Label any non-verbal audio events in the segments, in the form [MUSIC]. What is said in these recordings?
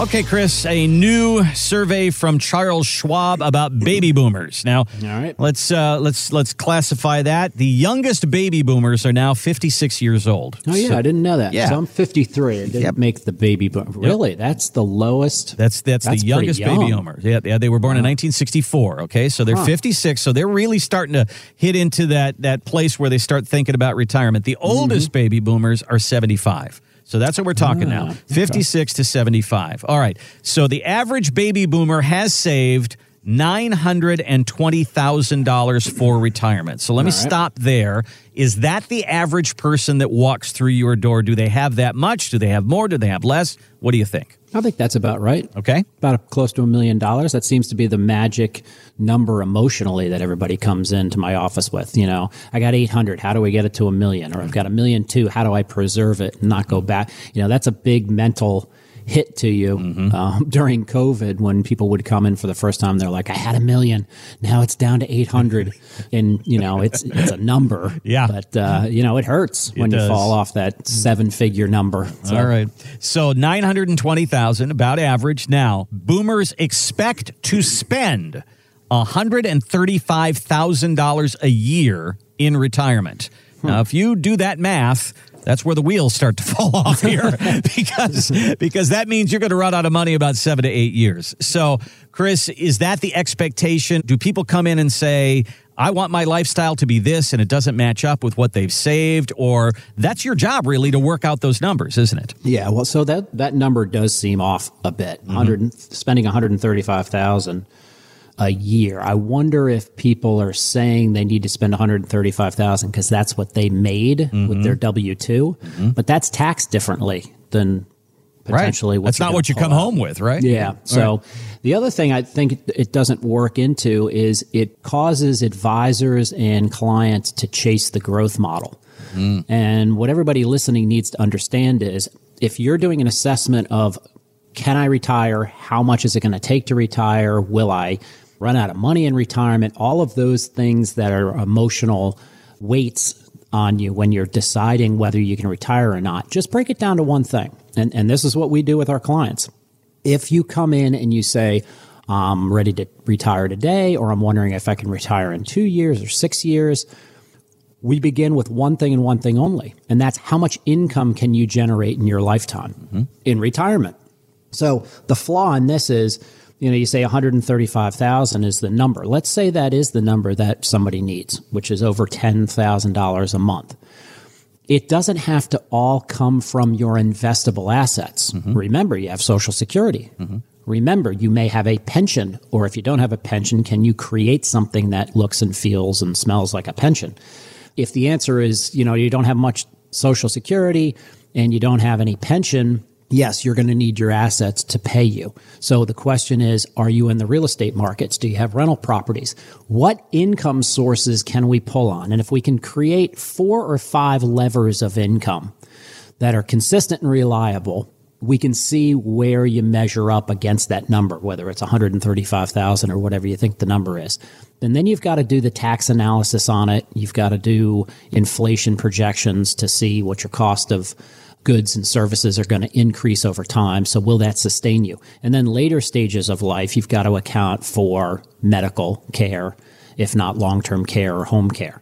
Okay, Chris, a new survey from Charles Schwab about baby boomers. Now, All right. let's uh, let's let's classify that. The youngest baby boomers are now 56 years old. Oh yeah, So I didn't know that. Yeah. So I'm 53. I didn't Yep. make the baby boom. Really? That's the lowest. That's that's, That's the youngest baby boomers. Yeah, yeah, they were born in 1964. Okay, so they're Huh. 56. So they're really starting to hit into that that place where they start thinking about retirement. The oldest Mm-hmm. baby boomers are 75. So that's what we're talking now. Ah, okay. 56 to 75. All right. So the average baby boomer has saved $920,000 for retirement. So let me right. stop there. Is that the average person that walks through your door? Do they have that much? Do they have more? Do they have less? What do you think? I think that's about right. Okay. About close to a million dollars. That seems to be the magic number emotionally that everybody comes into my office with. You know, I got 800. How do we get it to a million? Or I've got a million two. How do I preserve it and not go back? You know, that's a big mental hit to you um, [LAUGHS] during COVID when people would come in for the first time. They're like, I had a million. Now it's down to 800. [LAUGHS] and, you know, it's, it's a number. Yeah. But, uh, you know, it hurts when does. you fall off that seven figure number. So- All right. So 920,000 about average. Now, boomers expect to spend $135,000 a year in retirement. Now, if you do that math, that's where the wheels start to [LAUGHS] fall off here [LAUGHS] because because that means you're going to run out of money about 7 to 8 years. So, Chris, is that the expectation? Do people come in and say, I want my lifestyle to be this and it doesn't match up with what they've saved or that's your job really to work out those numbers, isn't it? Yeah, well, so that that number does seem off a bit. Mm-hmm. 100 spending 135,000 a year. I wonder if people are saying they need to spend 135,000 because that's what they made Mm-hmm. with their W2, but that's taxed differently than potentially what That's not what you come out. home with, right? Yeah. So the other thing I think it doesn't work into is it causes advisors and clients to chase the growth model. And what everybody listening needs to understand is if you're doing an assessment of can I retire? How much is it going to take to retire? Will I run out of money in retirement? All of those things that are emotional weights on you when you're deciding whether you can retire or not. Just break it down to one thing. And, and this is what we do with our clients. If you come in and you say, I'm ready to retire today, or I'm wondering if I can retire in two years or six years, we begin with one thing and one thing only, and that's how much income can you generate in your lifetime mm-hmm. in retirement. So the flaw in this is, you know, you say 135,000 is the number. Let's say that is the number that somebody needs, which is over $10,000 a month. It doesn't have to all come from your investable assets. Mm-hmm. Remember, you have Social Security. Mm-hmm. Remember, you may have a pension, or if you don't have a pension, can you create something that looks and feels and smells like a pension? If the answer is, you know, you don't have much Social Security and you don't have any pension, yes, you're going to need your assets to pay you. So the question is, are you in the real estate markets? Do you have rental properties? What income sources can we pull on? And if we can create four or five levers of income that are consistent and reliable, we can see where you measure up against that number, whether it's 135,000 or whatever you think the number is. And then you've got to do the tax analysis on it. You've got to do inflation projections to see what your cost of goods and services are going to increase over time. So will that sustain you? And then later stages of life, you've got to account for medical care, if not long-term care or home care.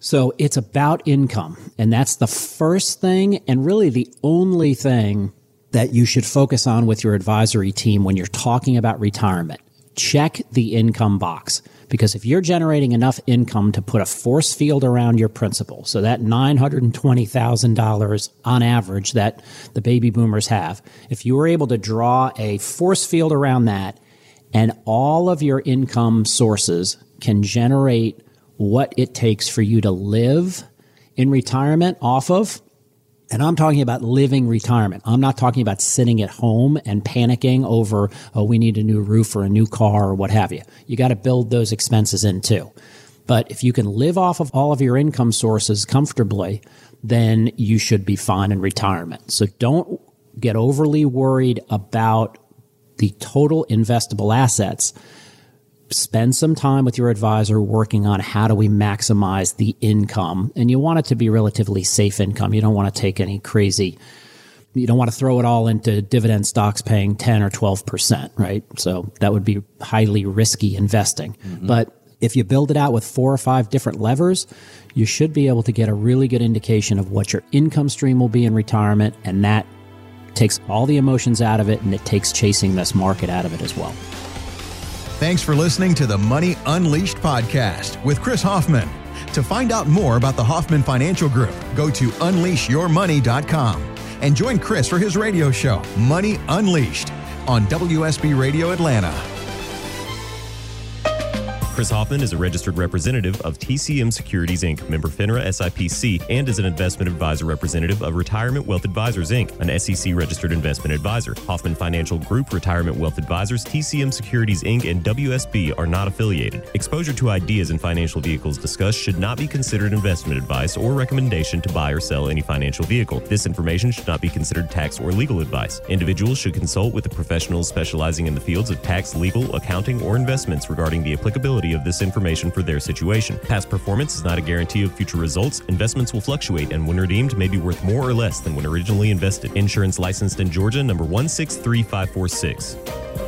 So it's about income. And that's the first thing and really the only thing that you should focus on with your advisory team when you're talking about retirement. Check the income box. Because if you're generating enough income to put a force field around your principal, so that $920,000 on average that the baby boomers have, if you were able to draw a force field around that and all of your income sources can generate what it takes for you to live in retirement off of, and I'm talking about living retirement. I'm not talking about sitting at home and panicking over, oh, we need a new roof or a new car or what have you. You got to build those expenses in too. But if you can live off of all of your income sources comfortably, then you should be fine in retirement. So don't get overly worried about the total investable assets, spend some time with your advisor working on how do we maximize the income. And you want it to be relatively safe income. You don't want to take any crazy you don't want to throw it all into dividend stocks paying 10 or 12%, right? So that would be highly risky investing. Mm-hmm. But if you build it out with four or five different levers, you should be able to get a really good indication of what your income stream will be in retirement. And that takes all the emotions out of it and it takes chasing this market out of it as well. Thanks for listening to the Money Unleashed podcast with Chris Hoffman. To find out more about the Hoffman Financial Group, go to unleashyourmoney.com and join Chris for his radio show, Money Unleashed, on WSB Radio Atlanta. Chris Hoffman is a registered representative of TCM Securities Inc., member FINRA SIPC, and is an investment advisor representative of Retirement Wealth Advisors Inc., an SEC registered investment advisor. Hoffman Financial Group, Retirement Wealth Advisors, TCM Securities Inc., and WSB are not affiliated. Exposure to ideas and financial vehicles discussed should not be considered investment advice or recommendation to buy or sell any financial vehicle. This information should not be considered tax or legal advice. Individuals should consult with the professionals specializing in the fields of tax, legal, accounting, or investments regarding the of this information for their situation. Past performance is not a guarantee of future results. Investments will fluctuate and when redeemed may be worth more or less than when originally invested. Insurance licensed in Georgia number 163546.